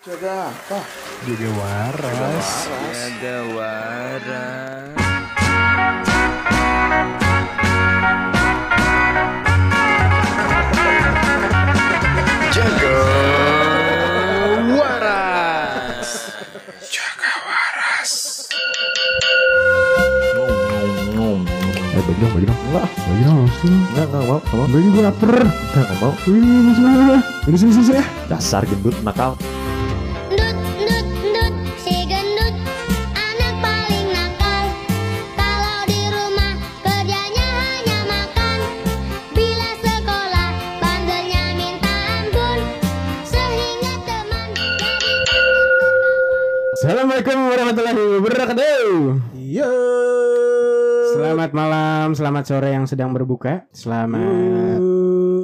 Jaga apa? Jaga waras. Jaga waras. Jaga waras. Jaga waras. Eh bagi dong, bagi dong. Enggak, bagi dong. Enggak, enggak mau, enggak mau. Bagi gue lapar. Enggak, enggak mau. Wih, masuk mana? Ini sini sini ya. Dasar gendut nakal. Ndut, selamat sore yang sedang berbuka, selamat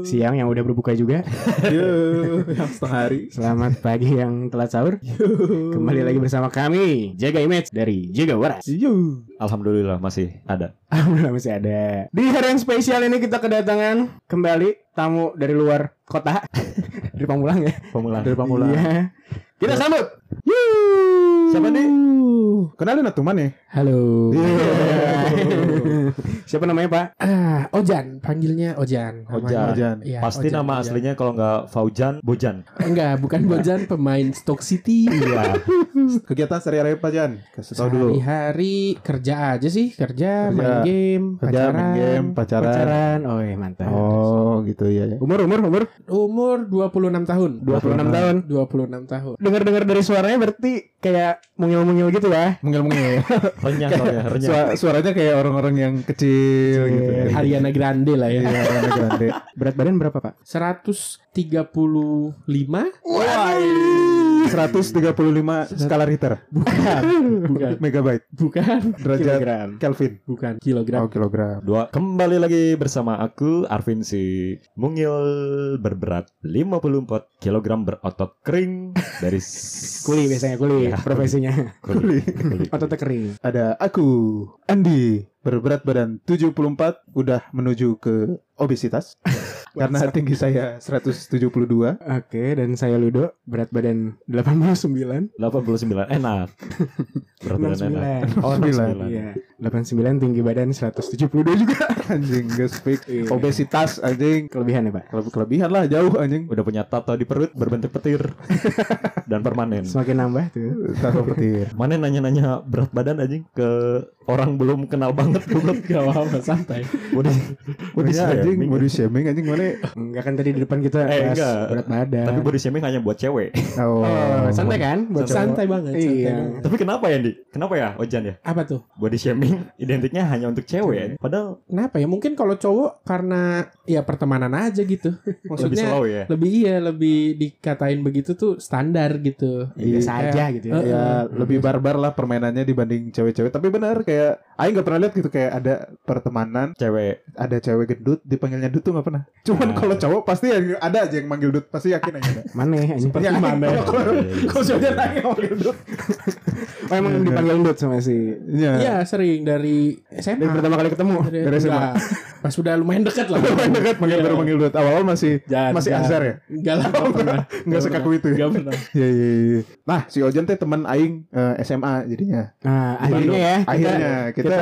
siang yang udah berbuka juga, Yo, yang setengah hari. selamat pagi yang telat sahur. Kembali lagi bersama kami, Jaga Image dari Jaga Waras. Yo. Alhamdulillah masih ada. Alhamdulillah masih ada. Di hari yang spesial ini kita kedatangan kembali tamu dari luar kota. dari Pamulang ya. Pemulaan. Dari Pamulang. Iya. Kita sambut. Siapa nih? Kenalin atuh mana? Halo. Siapa namanya Pak? Ah, Ojan, panggilnya Ojan. namanya. Ojan. Ojan. Iya, Pasti Ojan, nama Ojan. aslinya kalau nggak Faujan, Bojan. Enggak, bukan Bojan, pemain Stoke City. Iya. Kegiatan sehari-hari apa Jan? Kasih tahu dulu. Hari-hari kerja aja sih, kerja, Kerja. main game, Kerja, pacaran. main game, pacaran. Pacaran. Oh, iya, mantap. Oh, gitu ya. Umur umur umur Umur 26 tahun. 26 tahun. 26 tahun. Dengar-dengar dari suaranya berarti kayak mungil-mungil gitu ya. Mungil-mungil. Renyah soalnya, renyah. Suara- suaranya kayak orang-orang yang kecil gitu ya. Ariana Grande lah ya. Iya, Ariana Grande. Berat badan berapa, Pak? 135? Wah, 135 skala Richter. Bukan. Bukan. Megabyte. Bukan. Derajat Kilogram. Kelvin. Bukan kilogram. Oh, kilogram. Dua. Kembali lagi bersama aku Arvin si mungil berberat 54 kg berotot kering dari Kuli biasanya kuli Ya. profesinya. Kuli. Kuli. Ototnya kering. Ada aku, Andi, berberat badan 74, udah menuju ke obesitas. Karena tinggi saya 172. Oke, dan saya Ludo, berat badan 89. 89 enak. Berat badan enak. 69. Oh, 69. Iya, 89 tinggi badan 172 juga. Anjing, gak speak. Iya. Obesitas, anjing. Kelebihan ya, Pak? Kele- Kelebihan lah, jauh anjing. Udah punya tato di perut berbentuk petir dan permanen. Semakin nambah tuh. Tato petir. Mana nanya-nanya berat badan anjing ke orang belum kenal banget goblok. Gak apa-apa, santai. Body, body Body anjing, shaming. body shaming anjing mana? Enggak kan tadi di depan kita Eh, bahas enggak. berat badan. Tapi body shaming hanya buat cewek. Oh, Oh, santai kan? Buat cowok? Santai banget, santai Iya. banget. Tapi kenapa ya, Di? Kenapa ya, Ojan ya? Apa tuh? Body shaming identiknya hanya untuk cewek. Padahal Kenapa ya? Mungkin kalau cowok karena ya pertemanan aja gitu. lebih Maksudnya slow ya. lebih iya lebih dikatain begitu tuh standar gitu. Biasa Kayak- aja gitu ya. Ya lebih barbar lah permainannya dibanding cewek-cewek. Tapi benar kayak Aing nggak pernah lihat gitu kayak ada pertemanan Cewek. ada cewek gendut dipanggilnya dut tuh nggak pernah. Cuman Ah. kalau cowok pasti yang- ada aja yang manggil dut pasti yakin aja. ada. Mana ya? Ya, mana? kalau- kalau- Iya, iya. Kalau cowoknya nanya manggil dut. Oh, emang dipanggil Dut sama si Iya. Iya sering dari SMA. dari pertama kali ketemu. Dari, dari SMA. pas sudah lumayan dekat lah. Lumayan dekat manggil baru manggil dut. Awal-awal masih Jangan, masih azar ya. Enggak lah, enggak sekaku itu ya. Enggak pernah. Iya iya iya. Nah, si Ojan teh teman aing eh, SMA jadinya. Nah, akhirnya ya kita, Akhirnya kita, kita,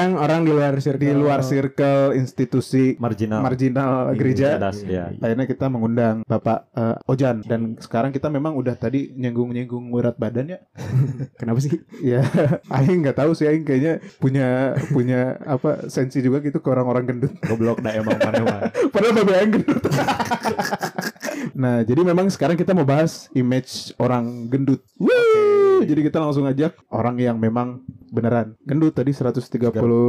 mengundang orang di luar circle. di luar circle institusi Marginal. marginal gereja. Cadas, ya. Akhirnya kita mengundang Bapak eh, Ojan dan sekarang kita memang udah tadi nyenggung-nyenggung berat badan ya. Kenapa sih? Ya, aing nggak tahu sih aing kayaknya punya punya apa sensi juga gitu ke orang-orang gendut. Goblok dah emang mana. Padahal bapak aing gendut. nah, jadi memang sekarang kita mau bahas image orang gendut. Wuh, Jadi kita langsung ajak orang yang memang beneran gendut tadi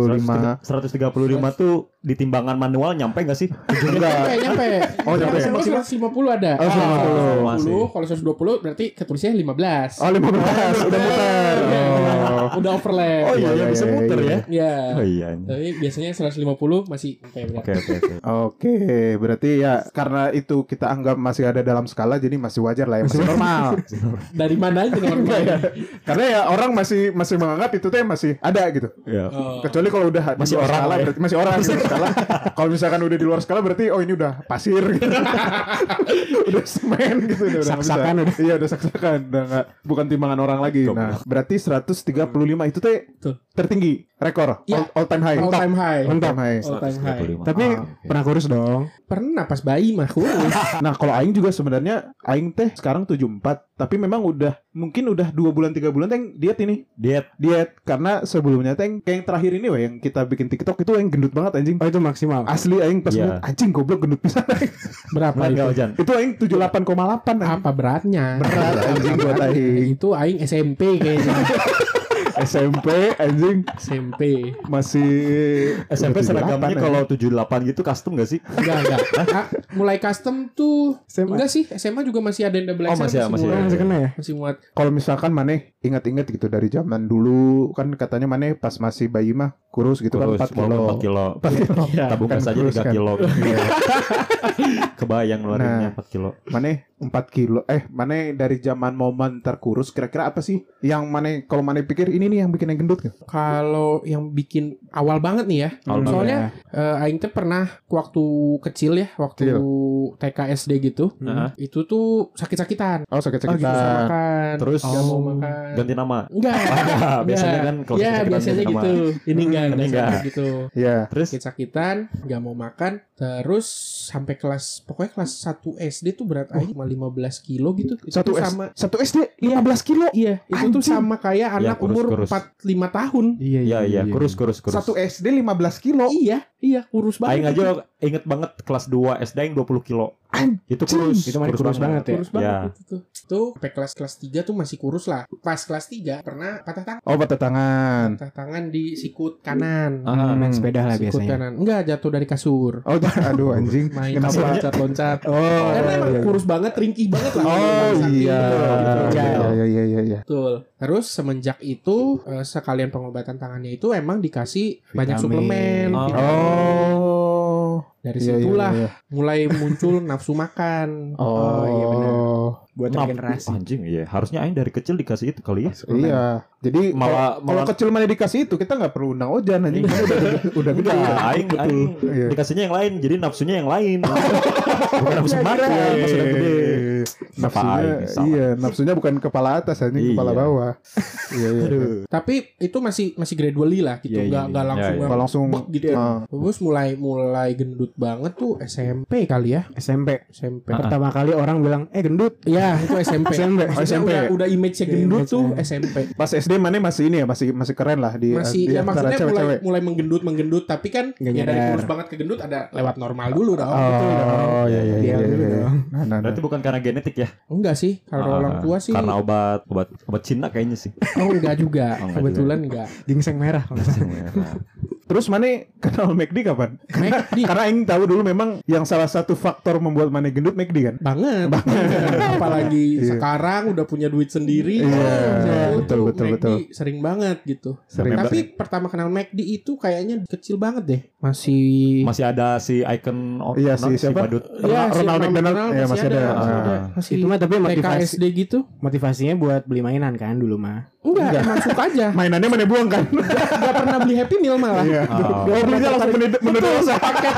135 135 tuh di timbangan manual nyampe gak sih? enggak. Nyampe, nyampe. Oh, nyampe. Maksimal 150 ada. Oh, 150. Masih. 150, kalau 120 berarti ketulisnya 15. Oh 15 udah muter. Iya, Oh. Udah overlap. Oh iya, Iya, iya bisa iya, muter iya. ya. Iya. Oh iya. Tapi biasanya 150 masih oke berat. Oke oke oke. Oke, berarti ya karena itu kita anggap masih ada dalam skala jadi masih wajar lah ya, masih normal. Dari mana aja normal. karena ya orang masih masih menganggap itu teh masih ada gitu. Iya. Kecuali kalau udah di Masih orang skala, ya. berarti masih orang di luar skala. kalau misalkan udah di luar skala berarti oh ini udah pasir gitu. udah semen gitu udah, udah nggak bisa. Saksakan udah. Iya udah saksakan udah nggak bukan timbangan orang lagi. Nah, berarti 135 itu teh tertinggi rekor Iya. all, all time high. All time high. All time high. All time high. 135. Tapi Ah, pernah kurus dong. Pernah pas bayi mah kurus. Nah kalau Aing juga sebenarnya Aing teh sekarang 74 Tapi memang udah Mungkin udah dua bulan tiga bulan teh diet ini Diet. Diet Karena sebelumnya teh Kayak yang terakhir ini weh Yang kita bikin TikTok itu Yang gendut banget anjing Oh itu maksimal. Asli Aing pas Iya. ngeliat, Anjing goblok gendut pisan Berapa itu? Ojan? Itu Aing 78,8 anjing. Apa beratnya? Berat anjing buat Aing Itu aing SMP kayaknya. SMP anjing SMP. Masih SMP 78 seragamnya kalau 78 gitu custom gak sih? Enggak, enggak. Ah, mulai custom tuh SMA. enggak sih, SMA juga masih ada yang double Oh, XL, masih- masih muat. ada. Masih kena ya? Masih muat. Kalau misalkan Maneh ingat-ingat gitu Dari zaman dulu Kan katanya Maneh pas masih bayi mah Kurus gitu Kurus, kan 4 kilo 4 kilo. 4 kilo Tabungan Bukan saja kurus 3 kan. kilo. Kebayang ngeluarinnya Nah. 4 kilo. Mane 4 kilo eh Mane dari zaman momen terkurus kira-kira apa sih yang Mane kalau Mane pikir ini nih yang bikin yang gendut gitu? Kalau yang bikin awal banget nih ya. Awal Soalnya eh, aing teh pernah waktu kecil ya, waktu Kecil. TK SD gitu. Heeh. Itu tuh sakit-sakitan. Oh sakit-sakitan. makan. Terus nggak mau makan. ganti nama. Enggak. Enggak, biasanya Enggak. kan kalau ya sakit-sakitan biasanya gitu. Ini enggak, Ini biasanya enggak. gitu. Iya. Terus Sakit-sakitan, nggak mau makan, terus sampai kelas pokoknya kelas 1 SD tuh berat aing cuma 15 kilo gitu. Itu Satu tuh S, sama satu SD 15 kilo. Iya, itu tuh Anjing. sama kayak anak kurus, umur kurus. 4 5 tahun. Iya Iya iya, kurus kurus kurus. Satu SD 15 kilo. Iya, iya kurus Aing banget. aja inget banget kelas 2 SD aing 20 kilo. Itu kurus. Itu masih kurus banget ya? Kurus banget Ya. itu tuh. Tuh sampai kelas kelas 3 tuh masih kurus lah. Pas kelas 3 pernah patah tangan. Oh patah tangan. Patah tangan di sikut kanan. Ah, Main sepeda lah sikut biasanya. kanan. Enggak, jatuh dari kasur. Oh aduh anjing. Main Kenapa? loncat-loncat. Oh. Karena emang iya. kurus banget, ringkih banget lah. Oh iya. gitu. Iya iya iya iya iya. Betul. Terus semenjak itu eh, sekalian pengobatan tangannya itu emang dikasih banyak Vitamin. suplemen. Oh. vitamin. Oh. Dari Iya, iya, situlah iya. mulai muncul nafsu makan. Oh, iya benar. Oh. Buat Maaf, regenerasi. Anjing iya, harusnya aing dari kecil dikasih itu kali ya. Iya. Jadi Malah- kalau- kalau malah- kecil mana dikasih itu kita nggak perlu undang Ojan anjing. Udah udah gede. Enggak, aing aing Iya. dikasihnya yang lain, jadi nafsunya yang lain. Bukan nafsu makan pas udah Nafsunya, iya, nafsunya bukan kepala atas, kepala Iya. bawah. iya, iya. Tapi itu masih masih gradually lah gitu, Iya, iya, nggak nggak iya. langsung Iya, iya. langsung bek gitu ya. ah, Terus mulai mulai gendut banget tuh SMP kali ya, SMP. SMP. Pertama kali orang bilang, eh gendut. Ya itu SMP. SMP. Maksudnya SMP. Udah, udah image-nya gendut Image-nya. tuh SMP. pas SD mana masih ini ya, masih masih keren lah di Masih di ya maksudnya mulai cewek-cewek. mulai menggendut menggendut tapi kan Nggak ya dari nyadar. kurus banget ke gendut ada lewat normal dulu dong. Oh, iya iya iya. Iya. dong. Nah, nah, nah. Berarti bukan karena genetik ya? Enggak sih, kalau Ah, orang tua sih Karena obat obat obat Cina kayaknya sih. oh enggak juga. Oh, enggak Kebetulan enggak. Gingseng merah. Terus mana kenal McD kapan? McD Karena Aing tahu dulu memang yang salah satu faktor membuat mana gendut McD kan. banget. Apalagi Iya. sekarang udah punya duit sendiri. Iya, Itu betul, tuh betul, McD betul. Sering banget gitu. Sering Tapi pertama kenal McD itu kayaknya kecil banget deh. Masih Masih ada si icon oh, Iya, si siapa? badut. Ya, si Ronald McDonald. McDonald Iya, masih ada. masih ada. Ah. Masih Itu mah tapi motivasi SD gitu. motivasinya buat beli mainan kan dulu mah. Enggak, emang suka aja. Mainannya mana buang kan? Enggak pernah beli Happy Meal malah. Iya. Oh. Oh, belinya langsung menurut menurut dosa. Paket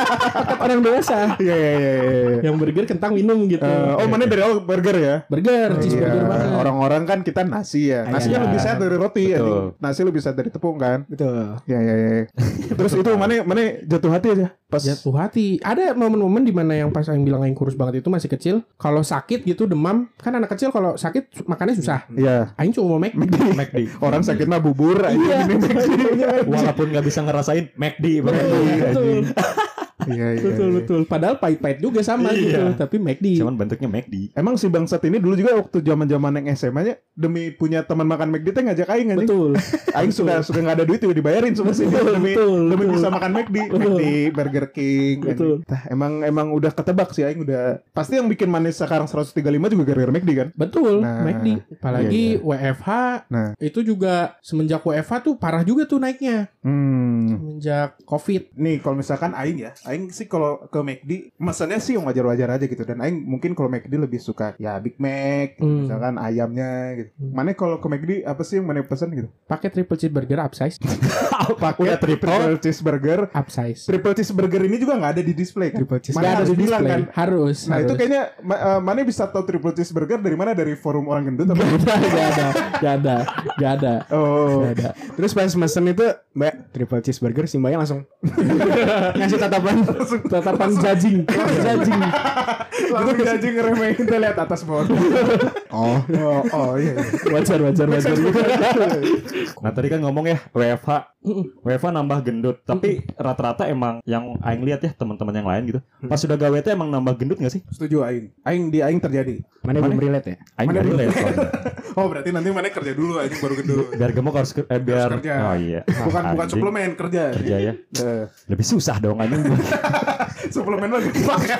orang dewasa. Iya iya iya. iya. Yang burger kentang minum gitu. Eh, oh mana dari awal burger ya? burger, cheeseburger Iya. banget. Orang-orang kan kita nasi ya. Nasinya Iya. lebih sehat dari roti ya. Nasi lebih sehat dari tepung kan. Betul. Ya ya ya. Terus itu mana mana jatuh hati aja pas Jatuh hati. Ada momen-momen di mana yang pas yang bilang yang kurus banget itu masih kecil. Kalau sakit gitu demam, kan anak kecil kalau sakit makannya susah. Iya. Aing cuma mau make McD. Orang sakit mah bubur aja Iya. McD. Walaupun nggak bisa ngerasain McD banget. Betul, Iya iya. betul, iya. betul. Padahal pahit-pahit juga sama gitu, Iya. tapi McD. Cuman bentuknya McD. Emang si bangsat ini dulu juga waktu zaman-zaman yang SMA nya demi punya teman makan McD teh ngajak aing anjing. Betul. Aing suka suka nggak ada duit juga dibayarin semua sih demi betul, demi betul. bisa makan McD, McD, Burger King. Betul. anjing. Tah, emang emang udah ketebak sih aing udah pasti yang bikin manis sekarang 135 juga gara-gara McD kan. Betul, Nah, McD. Apalagi WFH Nah. itu juga semenjak WFH tuh parah juga tuh naiknya. Hmm. Hmm. semenjak covid Nih kalau misalkan Aing ya Aing sih kalau ke McD Mesennya sih yang wajar-wajar aja gitu Dan Aing mungkin kalau McD lebih suka Ya Big Mac gitu, Hmm. Misalkan ayamnya gitu Hmm. Mana kalau ke McD Apa sih yang mana pesen gitu pakai triple cheeseburger upsize Pakai triple cheeseburger upsize Triple cheeseburger ini juga nggak ada di display kan Triple cheese. Mana harus di bilang display. kan harus Nah harus. itu kayaknya ma- eh, Mana bisa tahu triple cheeseburger dari mana Dari forum orang gendut apa? Gak ada, gak ada, gak ada, gak ada, Oh gak ada. Terus pas mesen itu Mbak triple cheeseburger si mbaknya langsung. Ngasih tatapan. Tatapan judging, judging. Langsung jadi ngeremehin tuh lihat atas bawah. Oh. Oh, oh iya, iya. Wajar, wajar, wajar. Nah tadi kan ngomong ya WFH WFH nambah gendut Tapi rata-rata emang Yang Aing lihat ya teman-teman yang lain gitu. Pas sudah gawe teh emang nambah gendut gak sih? Setuju Aing. Aing di Aing terjadi. Mana belum relate ya? Aing Mana dulu? relate. Oh berarti nanti mana kerja dulu Aing baru gendut. Biar gemuk harus ke- eh, biar Harus kerja. Oh iya. Bukan bukan suplemen kerja. Kerja ya. Eh, Lebih susah dong anjing Suplemen mah gampang ya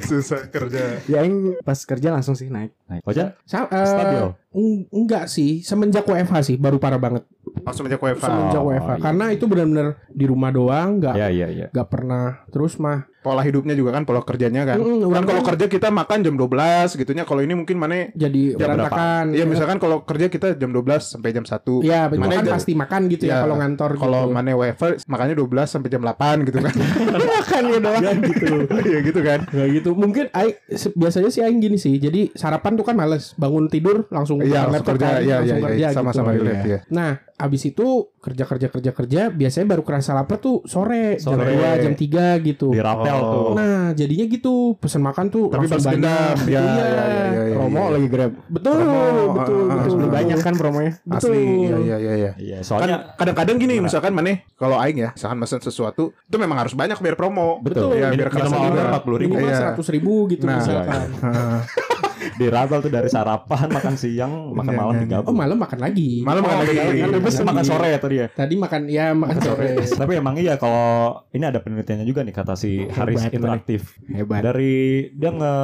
Susah kerja. Ya yang pas kerja langsung sih naik. Nah, Ojan? Sa- eh, Stabil. eng- enggak sih, semenjak WFH sih baru parah banget. Langsung aja WFH Semenjak Oh, WFH. iya. Karena itu benar-benar di rumah doang, enggak Ya iya iya enggak pernah terus mah. Pola hidupnya juga kan Pola kerjanya kan Mm-mm, Kan orang kalau kerja kita makan jam 12 gitunya Kalau ini mungkin mana Jadi Jam berantakan. Iya misalkan kalau kerja kita jam 12 sampai jam 1 Iya, betul Mana kan pasti makan gitu ya, Ya, kalau ngantor Kalau gitu. mana WFH makanya 12 sampai jam 8 gitu kan makan ya doang. Ya gitu. Iya gitu kan Kayak gitu. Mungkin Aing, se- biasanya sih Aing gini sih. Jadi sarapan tuh kan males. Bangun tidur langsung Iya buka langsung kerja iya langsung iya kerja Sama-sama gitu. relate ya Nah, abis itu kerja kerja kerja kerja biasanya baru kerasa lapar tuh sore, Sore. jam 2, jam 3 gitu. Di rapel Oh. tuh Nah, jadinya gitu. Pesen makan tuh Tapi langsung banyak. Ya, Iya. ya, ya, ya, ya, Promo ya. lagi grab Betul, Promo, betul, ah, betul. ah, Banyak kan promonya Betul. Asli Iya iya iya iya Iya Kan soalnya kadang-kadang gini misalkan mana kalau aing ya misalkan mesen sesuatu itu memang harus banyak biar promo Betul. ya biar kerasa order juga 40 ribu. Minimal Iya. seratus ribu gitu Nah. misalkan. Di tuh dari sarapan makan siang makan Iya, malam iya, digabung Oh malam makan lagi. malam makan lagi kan lebih Iya. makan sore ya tadi ya Tadi makan ya makan sore. Tapi emang iya kalau ini ada penelitiannya juga nih kata si Haris Interaktif. Hebat Dari dia nge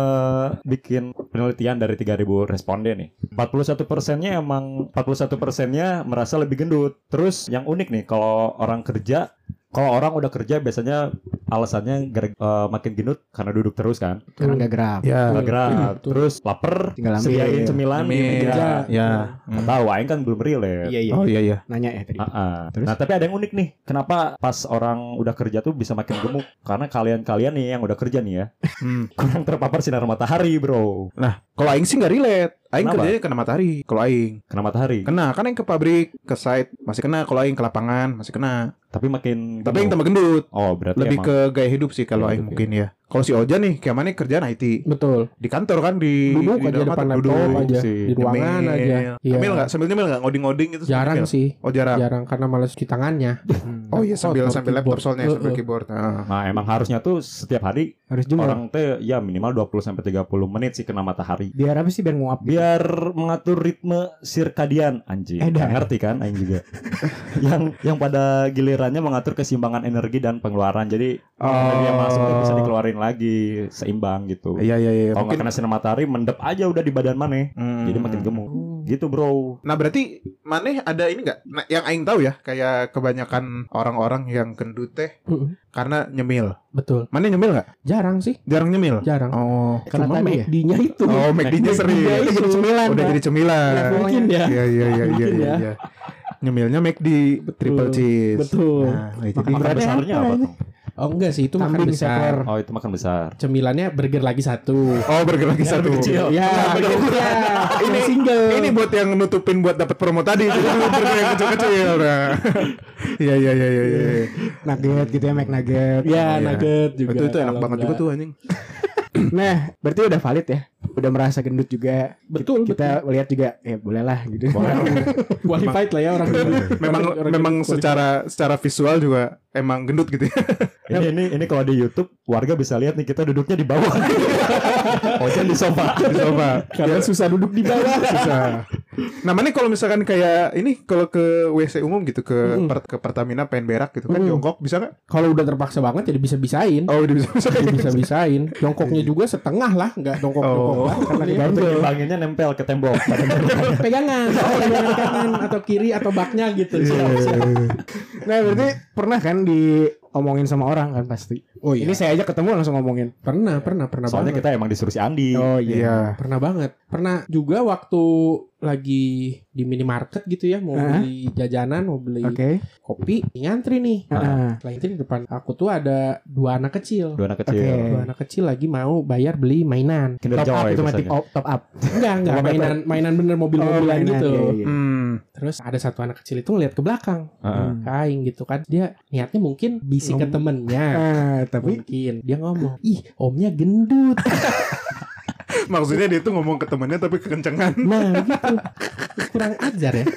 bikin penelitian dari 3000 responden nih. 41 persennya emang 41 persennya merasa lebih gendut. Terus yang unik nih kalau orang kerja kalau orang udah kerja biasanya alasannya gara, eh, makin gendut karena duduk terus kan. Karena gak gerak ya Nggak gerak. Betul. Terus lapar, Tinggal ambil. sediain cemilan di meja. ya Nggak Tahu, aing kan belum relate. Iya iya oh iya iya Nanya ya tadi Ah, ah. Terus? Nah tapi ada yang unik nih Kenapa pas orang udah kerja tuh bisa makin gemuk Karena kalian-kalian nih yang udah kerja nih ya Hmm. Kurang terpapar sinar matahari bro kalau aing sih nggak relate. Aing Kenapa? kerjanya kena matahari. Kalau aing Kena matahari? Kena. Kan aing ke pabrik ke site masih kena. Kalau aing ke lapangan masih kena. Tapi makin tapi aing tambah gendut. Oh berarti lebih emang ke gaya hidup sih kalau aing mungkin ya kalau si Oja nih kayak mana kerjaan IT Betul. di kantor kan di Duduk di aja depan laptop duduk aja sih. di ruangan Nyemil. aja. Iya. Nyemil nggak sambil nyemil nggak ngoding-ngoding gitu Jarang nyemil? sih. oh jarang Jarang karena males cuci tangannya. oh iya sambil Oh, sambil laptop keyboard. soalnya sambil Uh-uh. keyboard Ah. Nah emang harusnya tuh setiap hari Harus jumlah Orang teh ya minimal 20-30 menit sih kena matahari Biar apa sih biar nguap Biar mengatur ritme sirkadian Anjing Eh, dah. Nggak ngerti kan Aing juga Yang yang pada gilirannya mengatur keseimbangan energi dan pengeluaran Jadi energi yang masuk tuh bisa dikeluarin lagi Seimbang gitu iya iya iya Kalau nggak mungkin kena sinar matahari mendep aja udah di badan mana. Hmm. Jadi makin gemuk. Gitu bro. Nah berarti Maneh ada ini nggak? Nah, yang Aing tahu ya kayak kebanyakan orang-orang yang gendut teh Mm-mm. karena nyemil. Betul. Maneh nyemil nggak? Jarang sih. Jarang nyemil. Jarang. Oh. Karena Cuma tadi ya? McD-nya itu. Oh, McD-nya sering. Udah jadi cemilan Udah jadi cemilan. Mungkin ya. Iya iya iya iya iya. ya. iya. Nyemilnya McD triple cheese. Betul. Nah, jadi Makan Beratnya besarnya apa tuh? Oh enggak sih itu makan Kambing besar. seekor. Oh itu makan besar. Cemilannya burger lagi satu. Oh, burger lagi satu. kecil. Ya, burger ya. Ini single. Ini buat yang nutupin buat dapat promo tadi. Jadi burger yang kecil-kecil. Nah. Iya iya iya iya. iya. Nugget gitu ya Mac Nugget Ya, Oh, iya. nugget juga. Itu itu enak banget juga tuh anjing. Nah berarti udah valid ya Udah merasa gendut juga Betul, Kita lihat juga Ya bolehlah gitu Qualified lah ya orang gendut. Memang Orang memang gendut secara secara visual juga emang gendut gitu ya. Ini ini ini kalau di YouTube warga bisa lihat nih kita duduknya di bawah. Ojan di sofa. Di sofa. Karena susah duduk di bawah. Susah. Namanya kalau misalkan kayak ini kalau ke WC umum gitu ke Mm. per- ke Pertamina pengen berak gitu kan Mm. jongkok bisa nggak? Kalau udah terpaksa banget jadi bisa-bisain. Oh udah bisa bisa. bisa-bisain. Jongkoknya juga setengah lah, nggak jongkok-jongkok Oh. banget karena Iya. Banginnya nempel ke tembok. Pegangan, pegangan kanan atau kiri atau baknya gitu. Iya, Siap, siap. Nah berarti pernah kan diomongin sama orang kan pasti. Oh iya. Ini saya aja ketemu langsung ngomongin. Pernah, pernah, pernah Soalnya banget. kita emang disuruh si Andi. Oh Iya. Pernah banget. Pernah juga waktu lagi di minimarket gitu ya, mau Hah? beli jajanan, mau beli Oke. kopi, ngantri nih. Itu di depan aku tuh ada dua anak kecil. Dua anak kecil. Oke. Dua anak kecil lagi mau bayar beli mainan. Kinder Top up Joy itu mati oh, top up. Enggak, enggak, mainan mainan bener mobil-mobilan mainan, gitu. iya, iya. Hmm. Terus ada satu anak kecil itu ngeliat ke belakang. Heeh. Kain gitu kan. Dia niatnya mungkin bisik ke temennya. Ah, tapi Mungkin dia ngomong, ih omnya gendut. Maksudnya dia tuh ngomong ke temennya tapi kekencengan. Nah gitu, kurang ajar ya.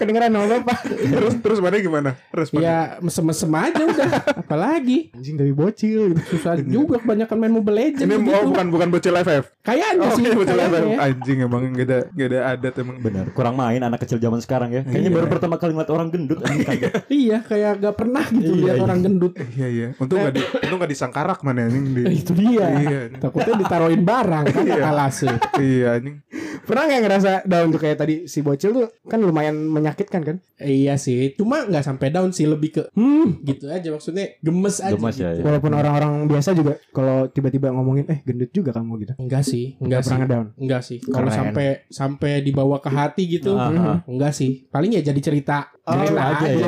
kedengeran sama bapak. terus terus mana gimana? Responnya? Ya mesem-mesem aja udah. Apalagi Anjing dari bocil gitu. susah juga kebanyakan main Mobile Legends Ini gitu. oh, bukan bukan bocil FF. Kayaknya Oh, sih. iya bocil FF. kayaknya. Anjing emang gak ada gak ada adat emang. Bener, kurang main anak kecil zaman sekarang ya. Kayaknya Iya. baru pertama kali ngeliat orang gendut. Iya, kayak gak pernah gitu Iya, lihat iya. orang gendut. Iya iya. Untung gak di untung gak disangkarak mana anjing di. Eh, itu dia. Iya. Takutnya ditaruhin barang kan Iya. alase. Iya anjing. Pernah nggak ngerasa down tuh kayak tadi si bocil tuh kan lumayan menyakitkan kan? Iya sih, cuma nggak sampai down sih lebih ke hmm gitu aja maksudnya gemes aja Gemes gitu. ya, ya. Walaupun orang-orang biasa juga kalau tiba-tiba ngomongin eh gendut juga kamu gitu. Enggak sih, Nggak enggak sih. pernah ngedown. Enggak sih. Kalau sampai sampai dibawa ke hati gitu, hmm, ah. enggak sih. Paling ya jadi cerita. Oh, cerita aja ya. gitu.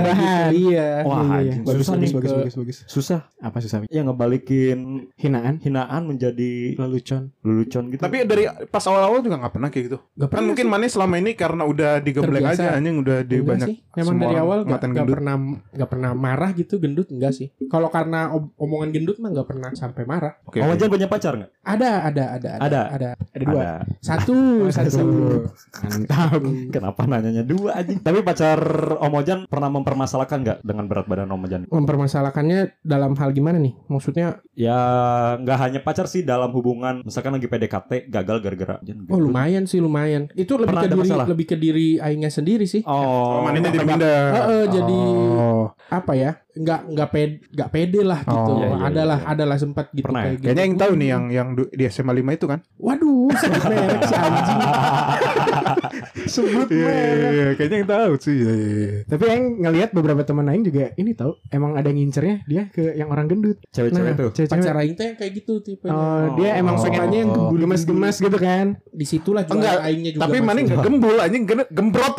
Iya. Wah, Iya, iya. bagus Susah bagus nih bagus ke- bagus bagus. Susah. Apa susah? Ya ngebalikin Hinaan, hinaan menjadi lelucon. lelucon gitu. Tapi dari pas awal-awal juga gak pernah kayak gitu. Gak Kan mungkin mana selama ini karena udah digembleng Terbiasa. aja anjing udah di Enggak banyak sih. Memang semua dari awal gak, ngatain gak gendut. pernah gak pernah marah gitu gendut enggak sih. Kalau karena om- omongan gendut mah gak pernah sampai marah. Oke. Om oke. Ojan punya pacar nggak? Ada, ada, ada, Ada. Ada. Ada dua. Ada. Satu, satu. Mantap. Kenapa nanyanya dua aja? Tapi pacar Om Ojan pernah mempermasalahkan nggak dengan berat badan Om Ojan? Mempermasalahkannya dalam hal gimana nih? Maksudnya, Ya nggak hanya pacar sih dalam hubungan. Misalkan lagi PDKT gagal gara-gara oh lumayan sih lumayan. Itu lebih Pernah ke ada diri, masalah? lebih ke diri Aingnya sendiri sih. Oh, Oh, mana jadi pindah. Heeh, jadi Oh. apa ya? Nggak nggak pede, nggak pede lah gitu. Oh, iya, iya, adalah iya. adalah sempat gitu Pernah ya? kayak gitu. Kayaknya yang tahu nih yang yang di SMA 5 itu kan? Waduh, sebut merek si anjing. Sebut iya, iya, iya. Kayaknya yang tahu sih. Iya, iya. Tapi yang ngelihat beberapa teman lain juga ini tahu emang ada yang ngincernya dia ke yang orang gendut. cewek-cewek Nah, tuh. Cewek-cewek. Pacar Aing teh kayak gitu tipenya. Oh, dia emang Oh. pengennya yang Oh. gemes-gemes gitu kan. Di situlah juga Enggak, Aingnya juga. Tapi mana enggak gembul anjing gembrot